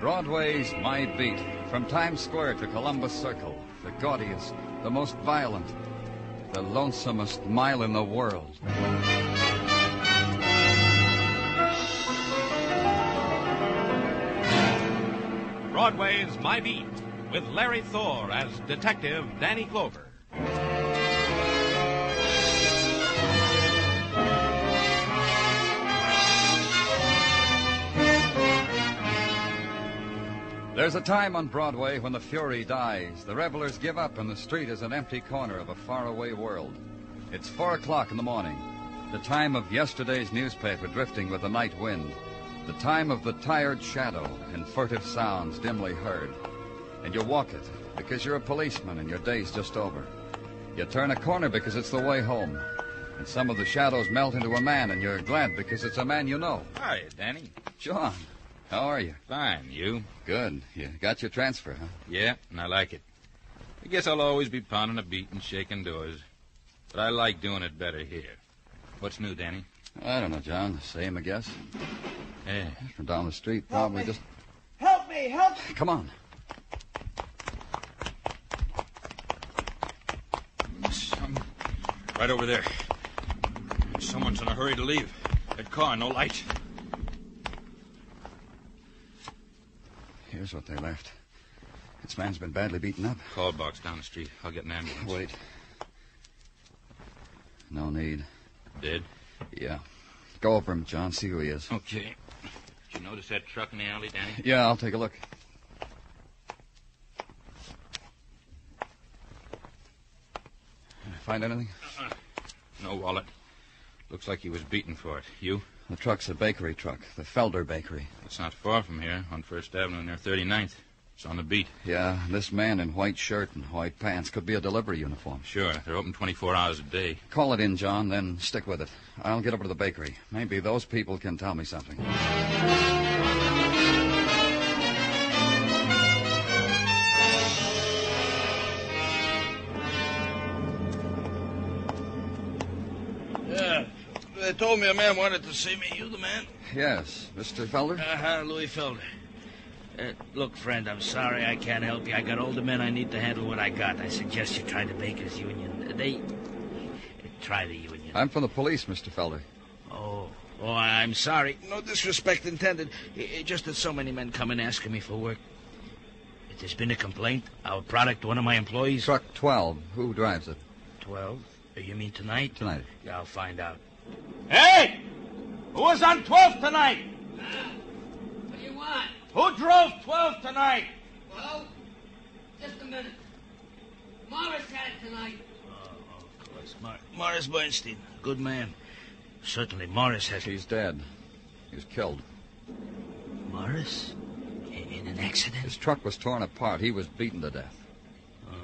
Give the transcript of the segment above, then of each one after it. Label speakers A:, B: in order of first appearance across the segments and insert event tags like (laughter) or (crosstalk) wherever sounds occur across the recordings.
A: Broadway's My Beat. From Times Square to Columbus Circle, the gaudiest, the most violent, the lonesomest mile in the world.
B: Broadway's My Beat with Larry Thor as Detective Danny Clover.
A: There's a time on Broadway when the fury dies, the revelers give up, and the street is an empty corner of a faraway world. It's four o'clock in the morning, the time of yesterday's newspaper drifting with the night wind, the time of the tired shadow and furtive sounds dimly heard. And you walk it because you're a policeman and your day's just over. You turn a corner because it's the way home. And some of the shadows melt into a man, and you're glad because it's a man you know.
C: Hi, Danny.
A: John, how are you?
C: Fine. You?
A: Good. You got your transfer, huh?
C: Yeah, and I like it. I guess I'll always be pounding a beat and shaking doors. But I like doing it better here. What's new, Danny?
A: I don't know, John. The same, I guess.
C: Yeah.
A: From down the street, probably just.
D: Help me! Help!
A: Come on.
C: Some... Right over there. Someone's in a hurry to leave. That car, no light.
A: Here's what they left. This man's been badly beaten up.
C: Call box down the street. I'll get an ambulance.
A: Wait. No need.
C: Dead?
A: Yeah. Go over him, John. See who he is.
C: Okay. Did you notice that truck in the alley, Danny?
A: Yeah, I'll take a look. Find anything?
C: No wallet. Looks like he was beaten for it. You?
A: The truck's a bakery truck, the Felder Bakery.
C: It's not far from here, on First Avenue near 39th. It's on the beat.
A: Yeah, this man in white shirt and white pants could be a delivery uniform.
C: Sure, they're open 24 hours a day.
A: Call it in, John, then stick with it. I'll get over to the bakery. Maybe those people can tell me something.
E: They told me a man wanted to see me. You the man?
A: Yes, Mr. Felder?
E: Uh-huh, Louis Felder. Uh, look, friend, I'm sorry I can't help you. I got older men I need to handle what I got. I suggest you try the Bakers Union. They... Try the union.
A: I'm from the police, Mr. Felder.
E: Oh, oh, I'm sorry. No disrespect intended. Just that so many men come in asking me for work. If there's been a complaint, our product, one of my employees...
A: Truck 12. Who drives it?
E: Twelve? Uh, You mean tonight?
A: Tonight.
E: Yeah, I'll find out.
B: Hey! Who was on 12 tonight?
D: What do you want?
B: Who drove 12 tonight?
D: Well, just a minute. Morris had it tonight.
E: Oh, of course, Mar- Morris Bernstein, good man. Certainly, Morris has.
A: He's dead. He was killed.
E: Morris? In an accident?
A: His truck was torn apart. He was beaten to death.
E: Oh,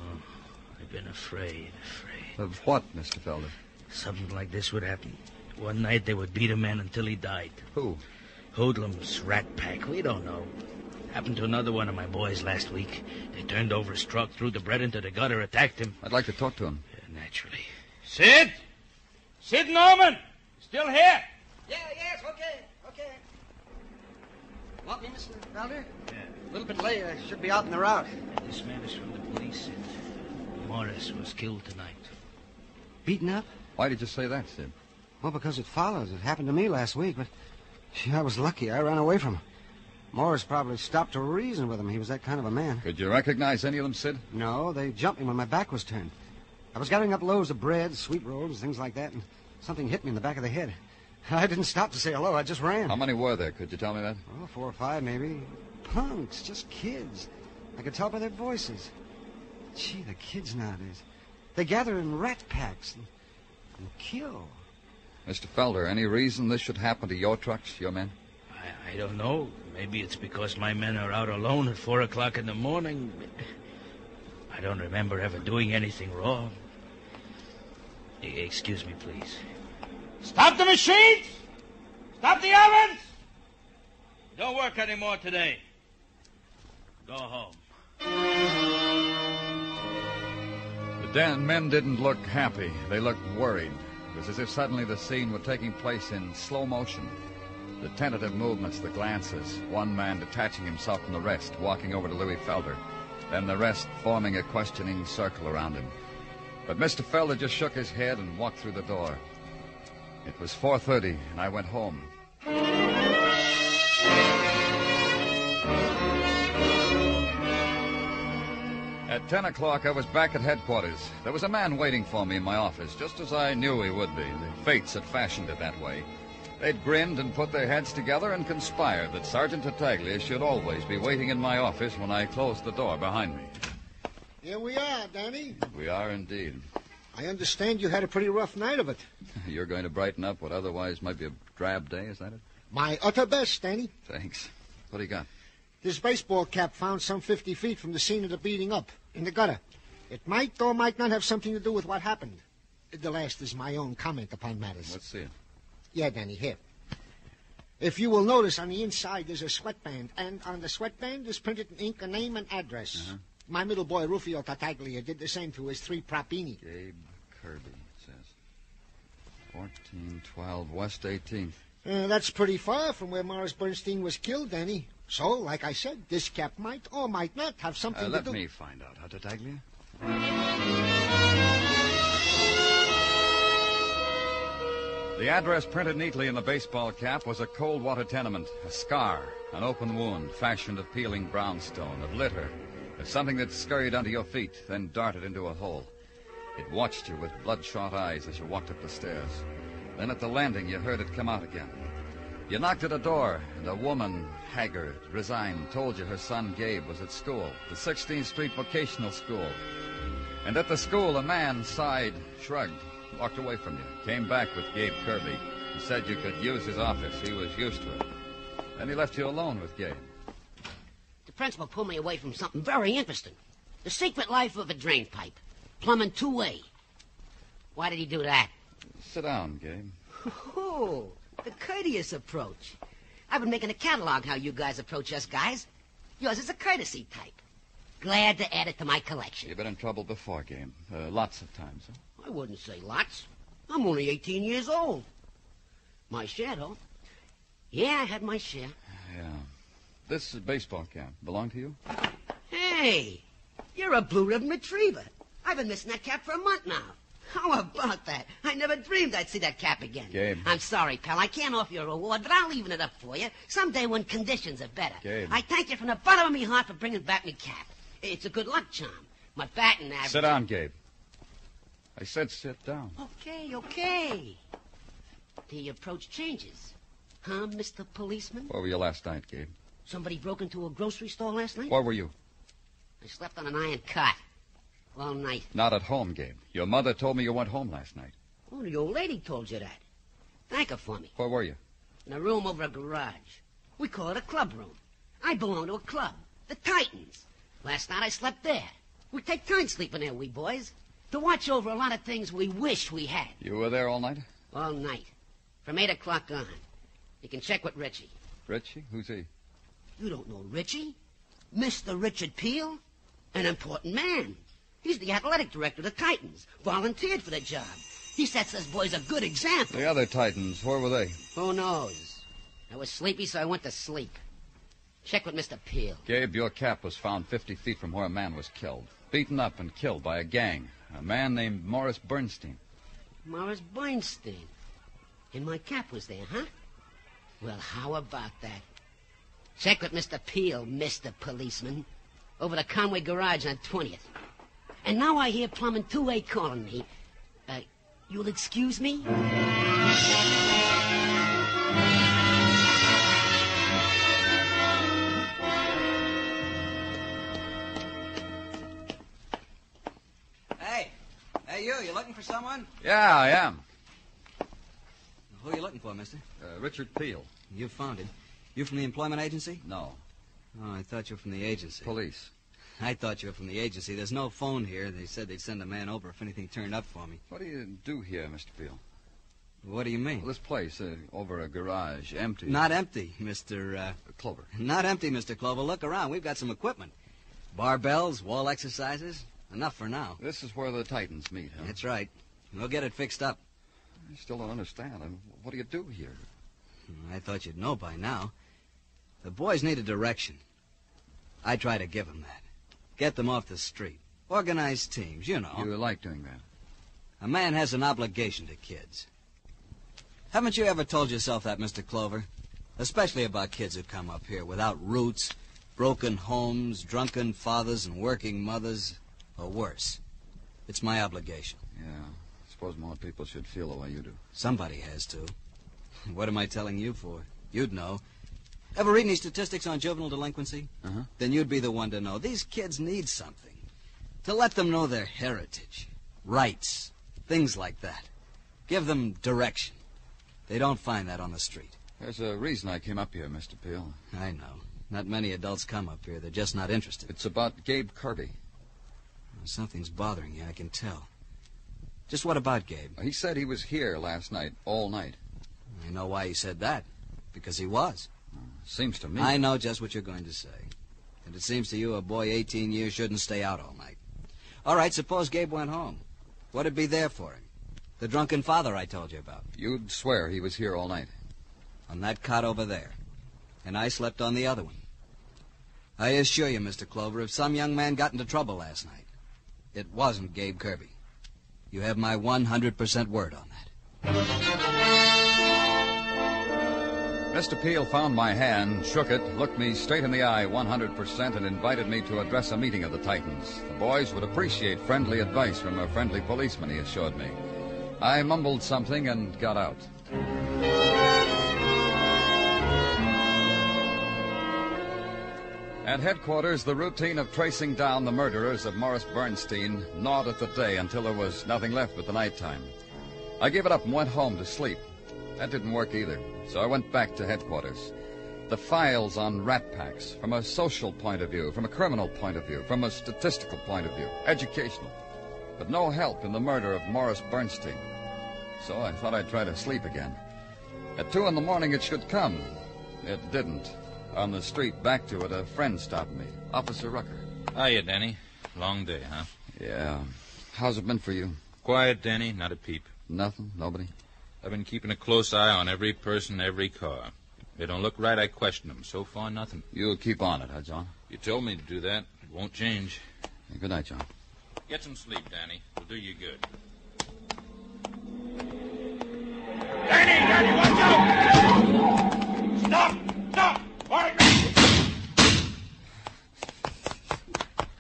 E: I've been afraid, afraid.
A: Of what, Mr. Felder?
E: Something like this would happen. One night they would beat a man until he died.
A: Who?
E: Hoodlums, rat pack, we don't know. Happened to another one of my boys last week. They turned over his truck, threw the bread into the gutter, attacked him.
A: I'd like to talk to him.
E: Yeah, naturally.
F: Sid? Sid Norman? Still here?
G: Yeah, yes, okay, okay. Want me, Mr. Felder? Yeah. A little bit late. I should be out in the route.
E: This man is from the police, Sid. Morris was killed tonight.
G: Beaten up?
A: Why did you say that, Sid?
G: Well, because it follows. It happened to me last week, but gee, I was lucky. I ran away from him. Morris probably stopped to reason with him. He was that kind of a man.
A: Could you recognize any of them, Sid?
G: No, they jumped me when my back was turned. I was gathering up loaves of bread, sweet rolls, things like that, and something hit me in the back of the head. (laughs) I didn't stop to say hello. I just ran.
A: How many were there? Could you tell me that?
G: Oh, four or five, maybe. Punks, just kids. I could tell by their voices. Gee, the kids nowadays. They gather in rat packs and, and kill.
A: Mr. Felder, any reason this should happen to your trucks, your men?
E: I, I don't know. Maybe it's because my men are out alone at four o'clock in the morning. I don't remember ever doing anything wrong. Excuse me, please.
F: Stop the machines! Stop the ovens! Don't work anymore today.
E: Go home.
A: The den men didn't look happy. They looked worried. Was as if suddenly the scene were taking place in slow motion. The tentative movements, the glances, one man detaching himself from the rest, walking over to Louis Felder, then the rest forming a questioning circle around him. But Mr. Felder just shook his head and walked through the door. It was 4.30, and I went home. At 10 o'clock, I was back at headquarters. There was a man waiting for me in my office, just as I knew he would be. The fates had fashioned it that way. They'd grinned and put their heads together and conspired that Sergeant Tartaglia should always be waiting in my office when I closed the door behind me.
H: Here we are, Danny.
A: We are indeed.
H: I understand you had a pretty rough night of it. (laughs)
A: You're going to brighten up what otherwise might be a drab day, is that it?
H: My utter best, Danny.
A: Thanks. What do you got?
H: This baseball cap found some 50 feet from the scene of the beating up, in the gutter. It might or might not have something to do with what happened. The last is my own comment upon matters.
A: Let's see it.
H: Yeah, Danny, here. If you will notice, on the inside there's a sweatband, and on the sweatband is printed in ink a name and address.
A: Uh-huh.
H: My middle boy, Rufio Tartaglia, did the same to his three propini.
A: Gabe Kirby, it says. 1412 West 18th.
H: Uh, that's pretty far from where Morris Bernstein was killed, Danny. So, like I said, this cap might or might not have something
A: Uh,
H: to do...
A: let me find out, huh, Tartaglia? The address printed neatly in the baseball cap was a cold water tenement, a scar, an open wound fashioned of peeling brownstone, of litter, of something that scurried under your feet, then darted into a hole. It watched you with bloodshot eyes as you walked up the stairs. Then at the landing, you heard it come out again. You knocked at a door, and a woman, haggard, resigned, told you her son Gabe was at school, the 16th Street Vocational School. And at the school, a man sighed, shrugged, walked away from you, came back with Gabe Kirby, and said you could use his office. He was used to it. Then he left you alone with Gabe.
G: The principal pulled me away from something very interesting. The secret life of a drain pipe. Plumbing two-way. Why did he do that?
A: Sit down, Gabe.
G: Oh, the courteous approach. I've been making a catalog how you guys approach us guys. Yours is a courtesy type. Glad to add it to my collection.
A: You've been in trouble before, Gabe. Uh, lots of times, huh?
G: I wouldn't say lots. I'm only 18 years old. My share, though. Yeah, I had my share.
A: Yeah. This baseball cap belong to you?
G: Hey, you're a blue ribbon retriever. I've been missing that cap for a month now. How about that? I never dreamed I'd see that cap again.
A: Gabe.
G: I'm sorry, pal. I can't offer you a reward, but I'll even it up for you someday when conditions are better.
A: Gabe.
G: I thank you from the bottom of my heart for bringing back me cap. It's a good luck charm. My batting average.
A: Sit down, Gabe. I said sit down.
G: Okay, okay. The approach changes. Huh, Mr. Policeman?
A: Where were you last night, Gabe?
G: Somebody broke into a grocery store last night?
A: Where were you?
G: I slept on an iron cot. All night.
A: Not at home, Gabe. Your mother told me you went home last night.
G: Oh, the old lady told you that. Thank her for me.
A: Where were you?
G: In a room over a garage. We call it a club room. I belong to a club, the Titans. Last night I slept there. We take turns sleeping there, we boys, to watch over a lot of things we wish we had.
A: You were there all night?
G: All night. From 8 o'clock on. You can check with Richie.
A: Richie? Who's he?
G: You don't know Richie? Mr. Richard Peel? An important man. He's the athletic director of the Titans. Volunteered for the job. He sets us boys a good example.
A: The other Titans, where were they?
G: Who knows? I was sleepy, so I went to sleep. Check with Mr. Peel.
A: Gabe, your cap was found 50 feet from where a man was killed. Beaten up and killed by a gang. A man named Morris Bernstein.
G: Morris Bernstein. And my cap was there, huh? Well, how about that? Check with Mr. Peel, Mr. Policeman. Over the Conway Garage on 20th. And now I hear Plumbing 2A calling me. Uh, you'll excuse me?
I: Hey, hey, you, you looking for someone?
A: Yeah, I am.
I: Who are you looking for, mister?
A: Uh, Richard Peel.
I: You found him. You from the employment agency?
A: No.
I: Oh, I thought you were from the agency.
A: Police. (laughs)
I: I thought you were from the agency. There's no phone here. They said they'd send a man over if anything turned up for me.
A: What do you do here, Mr. Peel?
I: What do you mean?
A: Well, this place, uh, over a garage, empty.
I: Not empty, Mr. Uh...
A: Clover.
I: Not empty, Mr. Clover. Look around. We've got some equipment. Barbells, wall exercises. Enough for now.
A: This is where the Titans meet, huh?
I: That's right. We'll get it fixed up.
A: I still don't understand. Uh, What do you do here?
I: I thought you'd know by now. The boys need a direction. I try to give them that. Get them off the street. Organize teams, you know.
A: You like doing that?
I: A man has an obligation to kids. Haven't you ever told yourself that, Mr. Clover? Especially about kids who come up here without roots, broken homes, drunken fathers, and working mothers, or worse. It's my obligation.
A: Yeah. I Suppose more people should feel the way you do.
I: Somebody has to. (laughs) What am I telling you for? You'd know. Ever read any statistics on juvenile delinquency?
A: Uh-huh.
I: Then you'd be the one to know. These kids need something. To let them know their heritage, rights, things like that. Give them direction. They don't find that on the street.
A: There's a reason I came up here, Mr. Peel.
I: I know. Not many adults come up here. They're just not interested.
A: It's about Gabe Kirby.
I: Something's bothering you, I can tell. Just what about Gabe?
A: He said he was here last night, all night.
I: I know why he said that. Because he was.
A: Seems to me.
I: I know just what you're going to say. And it seems to you a boy 18 years shouldn't stay out all night. All right, suppose Gabe went home. What'd be there for him? The drunken father I told you about.
A: You'd swear he was here all night.
I: On that cot over there. And I slept on the other one. I assure you, Mr. Clover, if some young man got into trouble last night, it wasn't Gabe Kirby. You have my 100% word on that.
A: Mr. Peel found my hand, shook it, looked me straight in the eye 100%, and invited me to address a meeting of the Titans. The boys would appreciate friendly advice from a friendly policeman, he assured me. I mumbled something and got out. At headquarters, the routine of tracing down the murderers of Morris Bernstein gnawed at the day until there was nothing left but the nighttime. I gave it up and went home to sleep. That didn't work either, so I went back to headquarters. The files on rat packs, from a social point of view, from a criminal point of view, from a statistical point of view, educational. But no help in the murder of Morris Bernstein. So I thought I'd try to sleep again. At two in the morning it should come. It didn't. On the street back to it, a friend stopped me. Officer Rucker.
C: Hiya, Danny. Long day, huh?
A: Yeah. How's it been for you?
C: Quiet, Danny. Not a peep.
A: Nothing? Nobody?
C: I've been keeping a close eye on every person, every car. If they don't look right, I question them. So far, nothing.
A: You'll keep on it, huh, John?
C: You told me to do that. It won't change.
A: Good night, John.
C: Get some sleep, Danny. It'll do you good.
D: Danny, Danny, watch out! Stop! Stop! All right.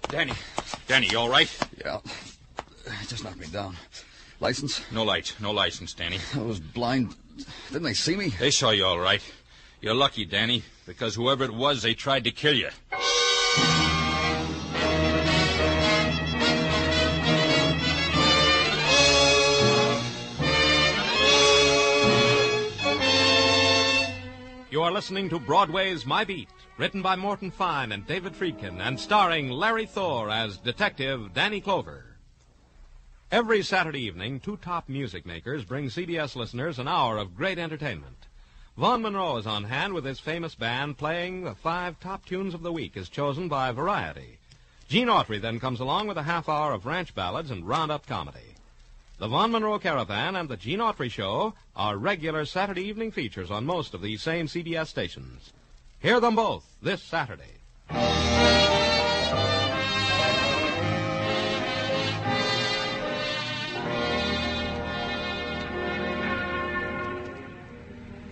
C: Danny. Danny, you all right?
A: Yeah. Just knocked me down. License?
C: No lights. No license, Danny. (laughs)
A: I was blind. Didn't they see me?
C: They saw you all right. You're lucky, Danny, because whoever it was, they tried to kill you.
B: You are listening to Broadway's My Beat, written by Morton Fine and David Friedkin, and starring Larry Thor as Detective Danny Clover. Every Saturday evening, two top music makers bring CBS listeners an hour of great entertainment. Vaughn Monroe is on hand with his famous band playing the five top tunes of the week as chosen by Variety. Gene Autry then comes along with a half hour of ranch ballads and roundup comedy. The Vaughn Monroe Caravan and the Gene Autry Show are regular Saturday evening features on most of these same CBS stations. Hear them both this Saturday.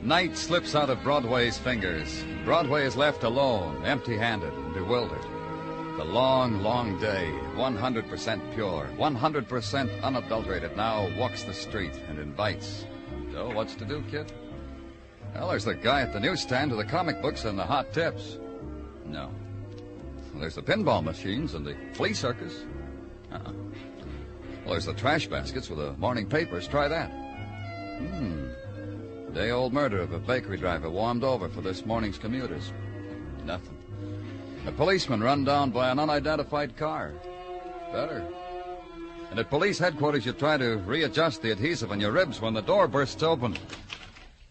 A: Night slips out of Broadway's fingers. Broadway is left alone, empty handed, and bewildered. The long, long day, 100% pure, 100% unadulterated, now walks the street and invites. So, what's to do, kid? Well, there's the guy at the newsstand with the comic books and the hot tips. No. There's the pinball machines and the flea circus. Uh-uh. Well, there's the trash baskets with the morning papers. Try that. Hmm. Day old murder of a bakery driver warmed over for this morning's commuters. Nothing. A policeman run down by an unidentified car. Better. And at police headquarters, you try to readjust the adhesive on your ribs when the door bursts open.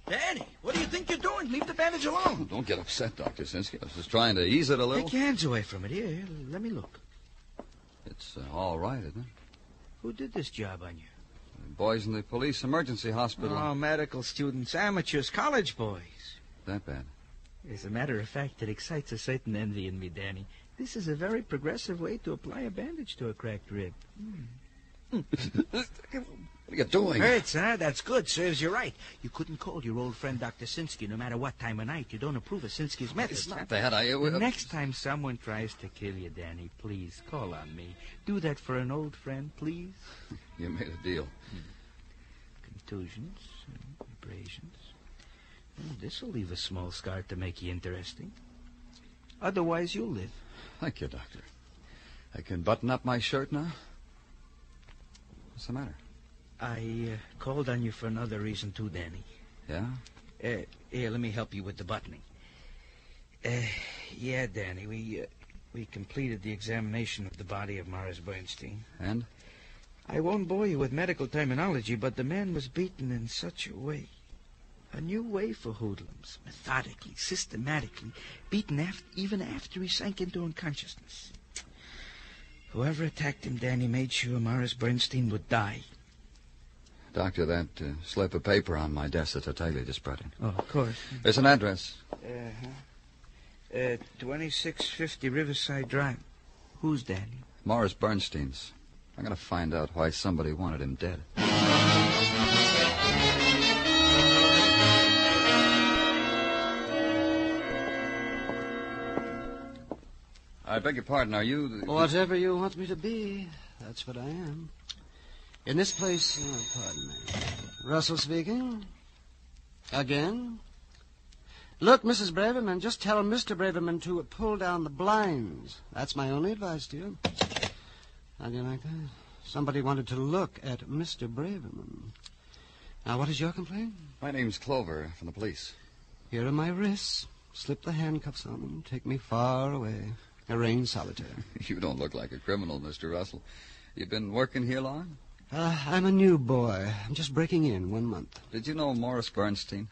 E: Danny, what do you think you're doing? Leave the bandage alone.
A: Don't get upset, Dr. Sinsky. I was just trying to ease it a little.
E: Take your hands away from it. Here, here let me look.
A: It's uh, all right, isn't it?
E: Who did this job on you?
A: Boys in the police emergency hospital.
E: Oh, medical students, amateurs, college boys.
A: That bad?
E: As a matter of fact, it excites a certain envy in me, Danny. This is a very progressive way to apply a bandage to a cracked rib. Hmm.
A: What are you doing?
E: Hurts, huh? That's good. Serves you right. You couldn't call your old friend Dr. Sinsky no matter what time of night. You don't approve of Sinsky's methods.
A: It's not
E: huh?
A: that. I. Uh,
E: next time someone tries to kill you, Danny, please call on me. Do that for an old friend, please.
A: You made a deal.
E: Contusions, uh, abrasions. Well, this'll leave a small scar to make you interesting. Otherwise, you'll live.
A: Thank you, Doctor. I can button up my shirt now. What's the matter?
E: I uh, called on you for another reason, too, Danny.
A: Yeah?
E: Uh, here, let me help you with the buttoning. Uh, yeah, Danny, we uh, we completed the examination of the body of Morris Bernstein.
A: And?
E: I won't bore you with medical terminology, but the man was beaten in such a way. A new way for hoodlums, methodically, systematically, beaten af- even after he sank into unconsciousness. Whoever attacked him, Danny, made sure Morris Bernstein would die.
A: Doctor, that uh, slip of paper on my desk that Tartaglia just brought in.
E: Oh, of course.
A: There's an address.
E: Uh-huh. Uh, 2650 Riverside Drive. Who's Danny?
A: Morris Bernstein's. I'm going to find out why somebody wanted him dead. I beg your pardon. Are you? The,
F: Whatever you want me to be, that's what I am. In this place, oh, pardon me. Russell speaking. Again. Look, Mrs. Braverman, just tell Mr. Braverman to pull down the blinds. That's my only advice to you. How do you like that? Somebody wanted to look at Mr. Braverman. Now, what is your complaint?
A: My name's Clover from the police.
F: Here are my wrists. Slip the handcuffs on them. Take me far away. Arrange solitaire. (laughs)
A: You don't look like a criminal, Mr. Russell. You've been working here long?
F: Uh, I'm a new boy. I'm just breaking in one month.
A: Did you know Morris Bernstein?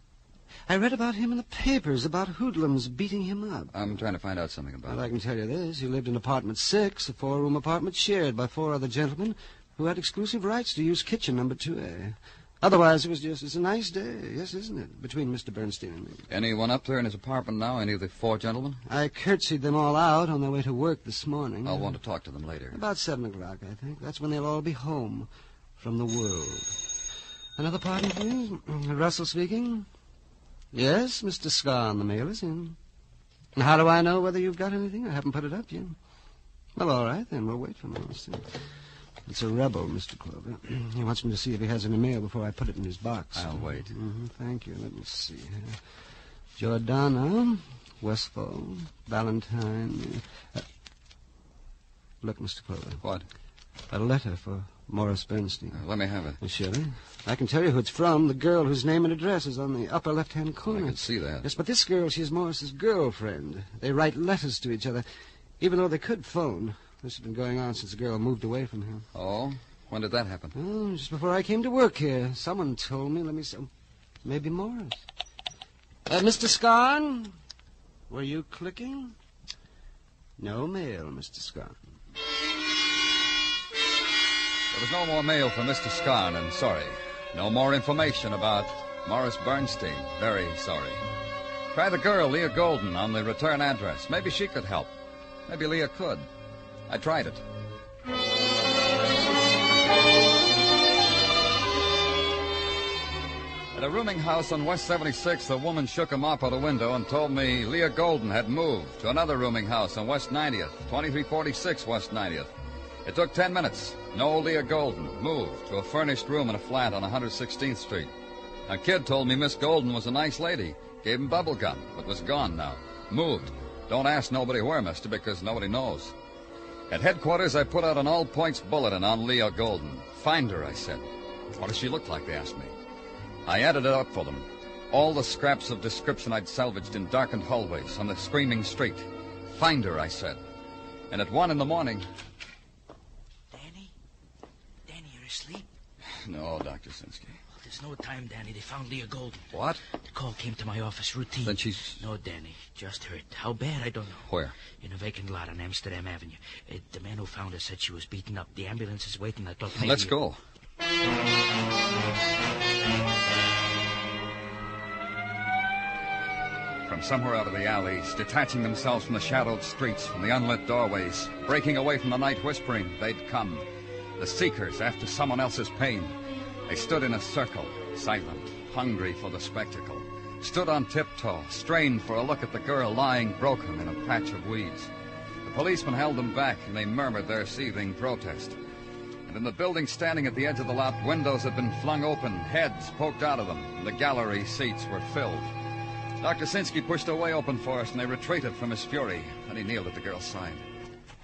F: I read about him in the papers, about hoodlums beating him up.
A: I'm trying to find out something about
F: Well,
A: it.
F: I can tell you this. He lived in apartment six, a four-room apartment shared by four other gentlemen who had exclusive rights to use kitchen number 2A. Otherwise, it was just, it's a nice day, yes, isn't it, between Mr. Bernstein and me.
A: Anyone up there in his apartment now? Any of the four gentlemen?
F: I curtsied them all out on their way to work this morning.
A: I'll want to talk to them later.
F: About seven o'clock, I think. That's when they'll all be home from the world. Another party, please? Mm, Russell speaking. Yes, Mr. Scar on the mail is in. And how do I know whether you've got anything? I haven't put it up yet. Well, all right, then. We'll wait for a moment. It's a rebel, Mr. Clover. (clears throat) he wants me to see if he has any mail before I put it in his box.
A: I'll wait.
F: hmm Thank you. Let me see here. Giordano, Westfall, Valentine. Uh, look, Mr. Clover.
A: What?
F: A letter for Morris Bernstein.
A: let me have it.
F: Uh, Surely. I can tell you who it's from. The girl whose name and address is on the upper left-hand corner.
A: I can see that.
F: Yes, but this girl, she's Morris's girlfriend. They write letters to each other, even though they could phone. This has been going on since the girl moved away from him.
A: Oh? When did that happen?
F: Oh, just before I came to work here. Someone told me. Let me see. Maybe Morris. Uh, Mr. Scarn? Were you clicking? No mail, Mr. Scarn.
A: There was no more mail for Mr. Scarn, and sorry. No more information about Morris Bernstein. Very sorry. Try the girl, Leah Golden, on the return address. Maybe she could help. Maybe Leah could. I tried it. At a rooming house on West 76, a woman shook a mop out a window and told me Leah Golden had moved to another rooming house on West 90th, 2346 West 90th. It took 10 minutes. No Leah Golden moved to a furnished room in a flat on 116th Street. A kid told me Miss Golden was a nice lady. Gave him bubble gum, but was gone now. Moved. Don't ask nobody where, mister, because nobody knows. At headquarters, I put out an all points bulletin on Leah Golden. Find her, I said. What does she look like, they asked me. I added it up for them. All the scraps of description I'd salvaged in darkened hallways on the screaming street. Find her, I said. And at one in the morning.
E: Danny? Danny, you're asleep? (sighs)
A: No, Dr. Sinsky.
E: There's no time, Danny. They found Leah Golden.
A: What?
E: The call came to my office routine.
A: Then she's.
E: No, Danny. Just hurt. How bad, I don't know.
A: Where?
E: In a vacant lot on Amsterdam Avenue. Uh, the man who found her said she was beaten up. The ambulance is waiting. I thought maybe...
A: Let's go. From somewhere out of the alleys, detaching themselves from the shadowed streets, from the unlit doorways, breaking away from the night whispering, they'd come. The seekers after someone else's pain. They stood in a circle, silent, hungry for the spectacle. Stood on tiptoe, strained for a look at the girl lying broken in a patch of weeds. The policeman held them back, and they murmured their seething protest. And in the building standing at the edge of the lot, windows had been flung open, heads poked out of them, and the gallery seats were filled. Dr. Sinsky pushed a way open for us, and they retreated from his fury. Then he kneeled at the girl's side.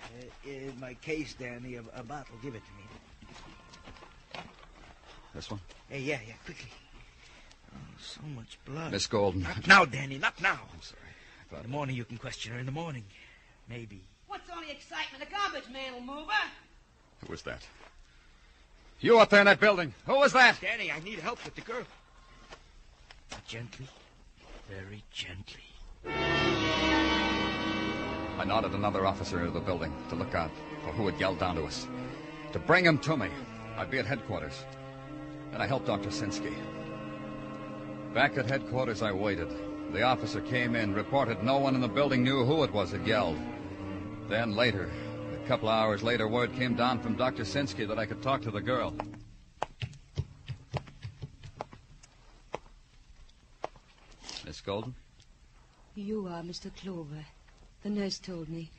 E: Uh, in my case, Danny, a, a bottle. Give it to me.
A: This one?
E: Hey, yeah, yeah, quickly. Oh, so much blood.
A: Miss Golden.
E: Not now, Danny, not now.
A: I'm sorry.
E: In the morning, you can question her. In the morning, maybe.
G: What's all the excitement? The garbage man will move her.
A: Who was that? You up there in that building. Who was that?
E: Danny, I need help with the girl. Gently, very gently.
A: I nodded another officer into the building to look out for who had yelled down to us. To bring him to me. I'd be at headquarters. Then I helped Dr. Sinsky. Back at headquarters, I waited. The officer came in, reported no one in the building knew who it was that yelled. Then later, a couple of hours later, word came down from Dr. Sinsky that I could talk to the girl. Miss Golden?
J: You are Mr. Clover. The nurse told me.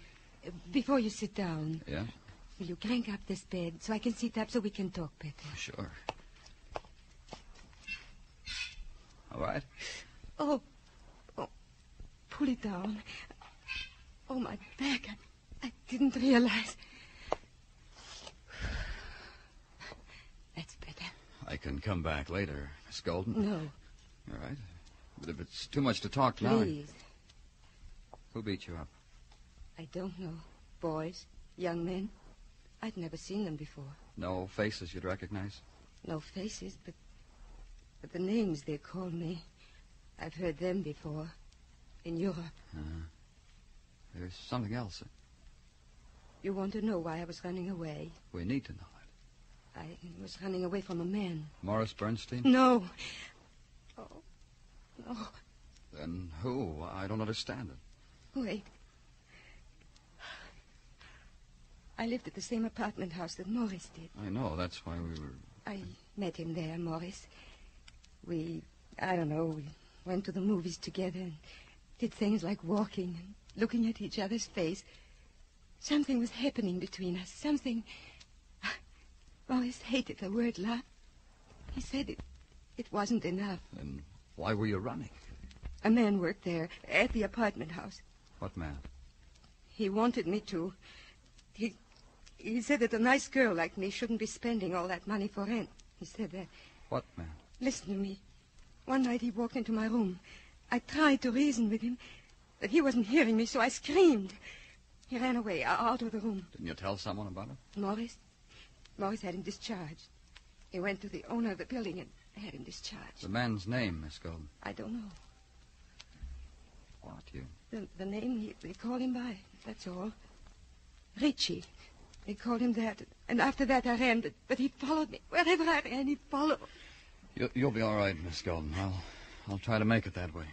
J: Before you sit down,
A: Yeah?
J: will you crank up this bed so I can sit up so we can talk better?
A: Sure. All right.
J: Oh, oh, pull it down. Oh, my back. I, I didn't realize. That's better.
A: I can come back later, Miss Golden.
J: No,
A: All right. But if it's too much to talk now.
J: please.
A: Who beat you up?
J: I don't know. Boys, young men. I'd never seen them before.
A: No faces you'd recognize?
J: No faces, but but the names they call me. I've heard them before. In Europe.
A: Uh, there's something else.
J: You want to know why I was running away?
A: We need to know it.
J: I was running away from a man.
A: Morris Bernstein?
J: No. Oh, no.
A: Then who? I don't understand it.
J: Wait. I lived at the same apartment house that Morris did.
A: I know. That's why we were.
J: I met him there, Morris. We, I don't know, we went to the movies together and did things like walking and looking at each other's face. Something was happening between us. Something. (sighs) Morris hated the word love. He said it, it wasn't enough.
A: Then why were you running?
J: A man worked there at the apartment house.
A: What man?
J: He wanted me to. He He said that a nice girl like me shouldn't be spending all that money for rent. He said that.
A: What, man?
J: Listen to me. One night he walked into my room. I tried to reason with him, but he wasn't hearing me, so I screamed. He ran away, o- out of the room.
A: Didn't you tell someone about it?
J: Morris? Morris had him discharged. He went to the owner of the building and had him discharged.
A: The man's name, Miss Golden.
J: I don't know.
A: What, you?
J: The, the name he, they called him by, that's all. Richie. They called him that. And after that I ran, but, but he followed me. Wherever I ran, he followed.
A: You you'll be all right, Miss Golden. I'll, I'll try to make it that way.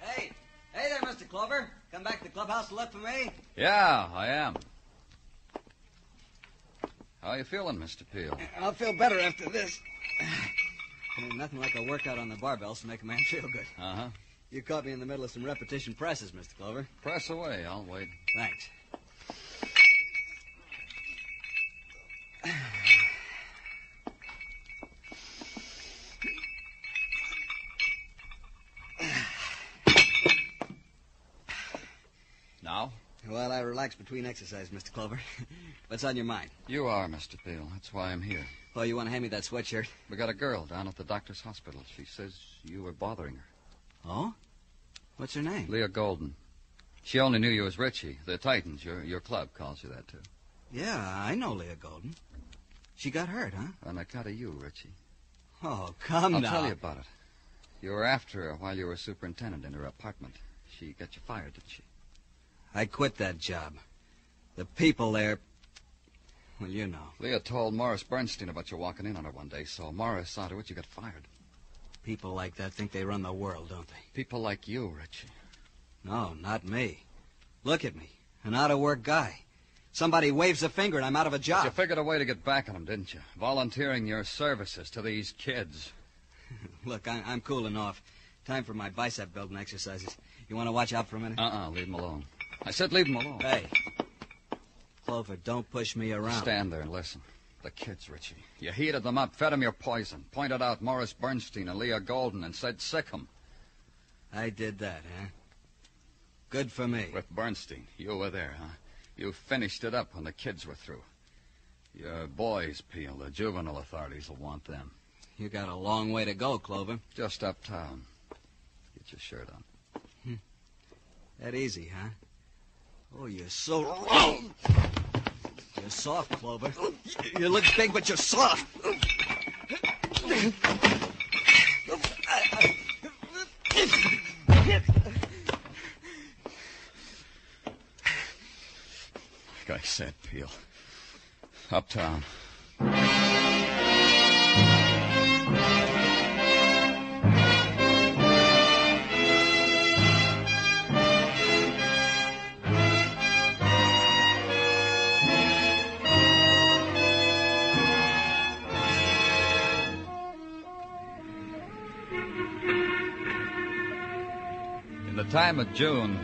I: Hey, hey there, Mr. Clover. Come back to the clubhouse to look for me?
A: Yeah, I am. How are you feeling, Mr. Peel?
I: I'll feel better after this. Nothing like a workout on the barbells to make a man (laughs) feel good.
A: Uh-huh.
I: You caught me in the middle of some repetition presses, Mr. Clover.
A: Press away. I'll wait.
I: Thanks.
A: Now?
I: Well, I relax between exercise, Mr. Clover. (laughs) What's on your mind?
A: You are, Mr. Peel. That's why I'm here.
I: Oh, you want to hand me that sweatshirt?
A: We got a girl down at the doctor's hospital. She says you were bothering her.
I: Oh? What's her name?
A: Leah Golden. She only knew you as Richie. The Titans, your your club, calls you that, too.
I: Yeah, I know Leah Golden. She got hurt, huh?
A: On account of you, Richie.
I: Oh, come
A: I'll
I: now.
A: tell you about it. You were after her while you were superintendent in her apartment. She got you fired, didn't she?
I: I quit that job. The people there. Well, you know.
A: Leah told Morris Bernstein about you walking in on her one day, so Morris saw to it you got fired.
I: People like that think they run the world, don't they?
A: People like you, Richie.
I: No, not me. Look at me. An out of work guy. Somebody waves a finger and I'm out of a
A: But
I: job.
A: you figured a way to get back on them, didn't you? Volunteering your services to these kids. (laughs)
I: Look, I- I'm cooling off. Time for my bicep building exercises. You want to watch out for a minute?
A: Uh-uh, leave him alone. I said leave him alone.
I: Hey. Clover, don't push me around.
A: Stand there and listen. The kids, Richie. You heated them up, fed them your poison, pointed out Morris Bernstein and Leah Golden, and said sick 'em.
I: I did that, huh? Good for me.
A: With Bernstein. You were there, huh? You finished it up when the kids were through. Your boys, Peel. The juvenile authorities will want them.
I: You got a long way to go, Clover.
A: Just uptown. Get your shirt on. Hmm.
I: That easy, huh? Oh, you're so wrong. You're soft, Clover. You look big, but you're soft.
A: Like I said, Peel. Uptown. Time of June,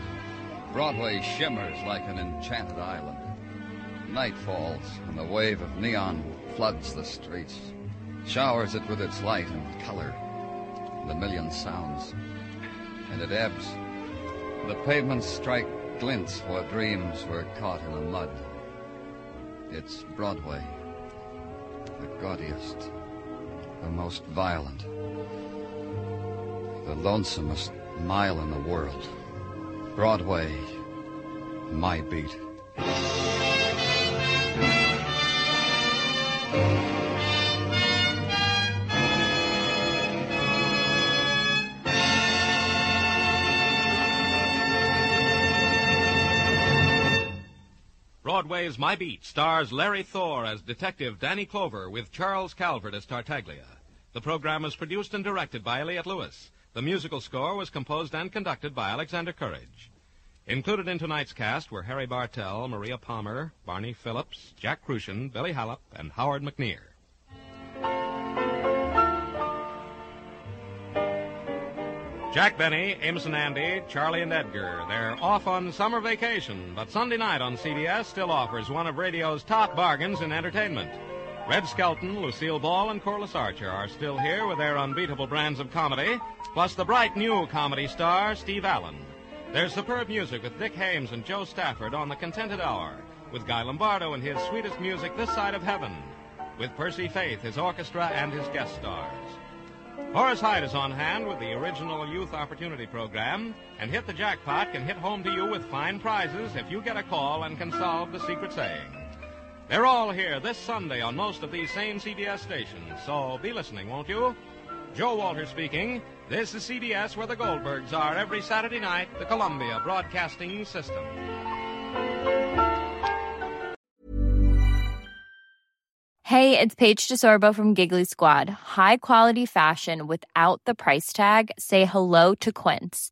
A: Broadway shimmers like an enchanted island. Night falls, and the wave of neon floods the streets, showers it with its light and color, the million sounds. And it ebbs. The pavements strike glints where dreams were caught in the mud. It's Broadway, the gaudiest, the most violent, the lonesomest mile in the world. Broadway, my beat.
B: Broadway's My Beat stars Larry Thor as Detective Danny Clover with Charles Calvert as Tartaglia. The program is produced and directed by Elliott Lewis. The musical score was composed and conducted by Alexander Courage. Included in tonight's cast were Harry Bartell, Maria Palmer, Barney Phillips, Jack Kruschen, Billy Halop, and Howard McNear. Jack Benny, Amos and Andy, Charlie and Edgar. They're off on summer vacation, but Sunday night on CBS still offers one of radio's top bargains in entertainment. Red Skelton, Lucille Ball, and Corliss Archer are still here with their unbeatable brands of comedy, plus the bright new comedy star, Steve Allen. There's superb music with Dick Haymes and Jo Stafford on The Contented Hour, with Guy Lombardo and his sweetest music this side of heaven, with Percy Faith, his orchestra, and his guest stars. Horace Heidt is on hand with the original Youth Opportunity Program, and Hit the Jackpot can hit home to you with fine prizes if you get a call and can solve the secret saying. They're all here this Sunday on most of these same CBS stations, so be listening, won't you? Joe Walter speaking. This is CBS where the Goldbergs are every Saturday night, the Columbia Broadcasting System.
K: Hey, it's Paige DeSorbo from Giggly Squad. High quality fashion without the price tag. Say hello to Quince.